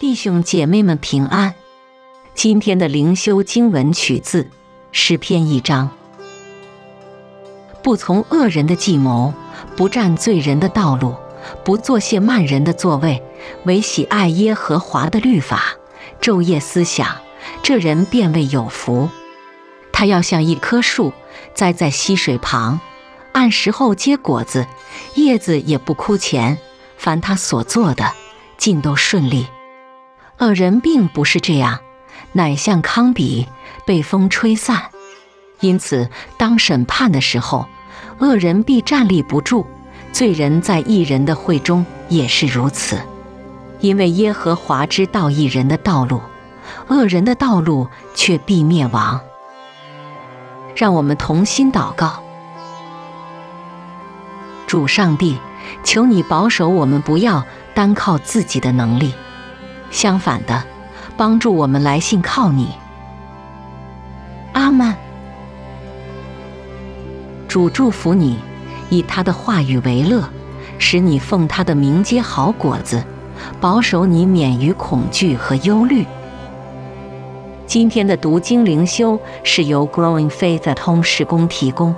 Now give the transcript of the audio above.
弟兄姐妹们平安。今天的灵修经文取自诗篇一章。不从恶人的计谋，不占罪人的道路，不坐谢慢人的座位，唯喜爱耶和华的律法，昼夜思想，这人便为有福。他要像一棵树栽在溪水旁，按时候结果子，叶子也不枯乾。凡他所做的，尽都顺利。恶人并不是这样，乃像糠秕被风吹散。因此，当审判的时候，恶人必站立不住；罪人在义人的会中也是如此。因为耶和华知道义人的道路，恶人的道路却必灭亡。让我们同心祷告，主上帝，求你保守我们，不要单靠自己的能力。相反的，帮助我们来信靠你。阿曼，主祝福你，以他的话语为乐，使你奉他的名结好果子，保守你免于恐惧和忧虑。今天的读经灵修是由 Growing Faith at Home 施工提供。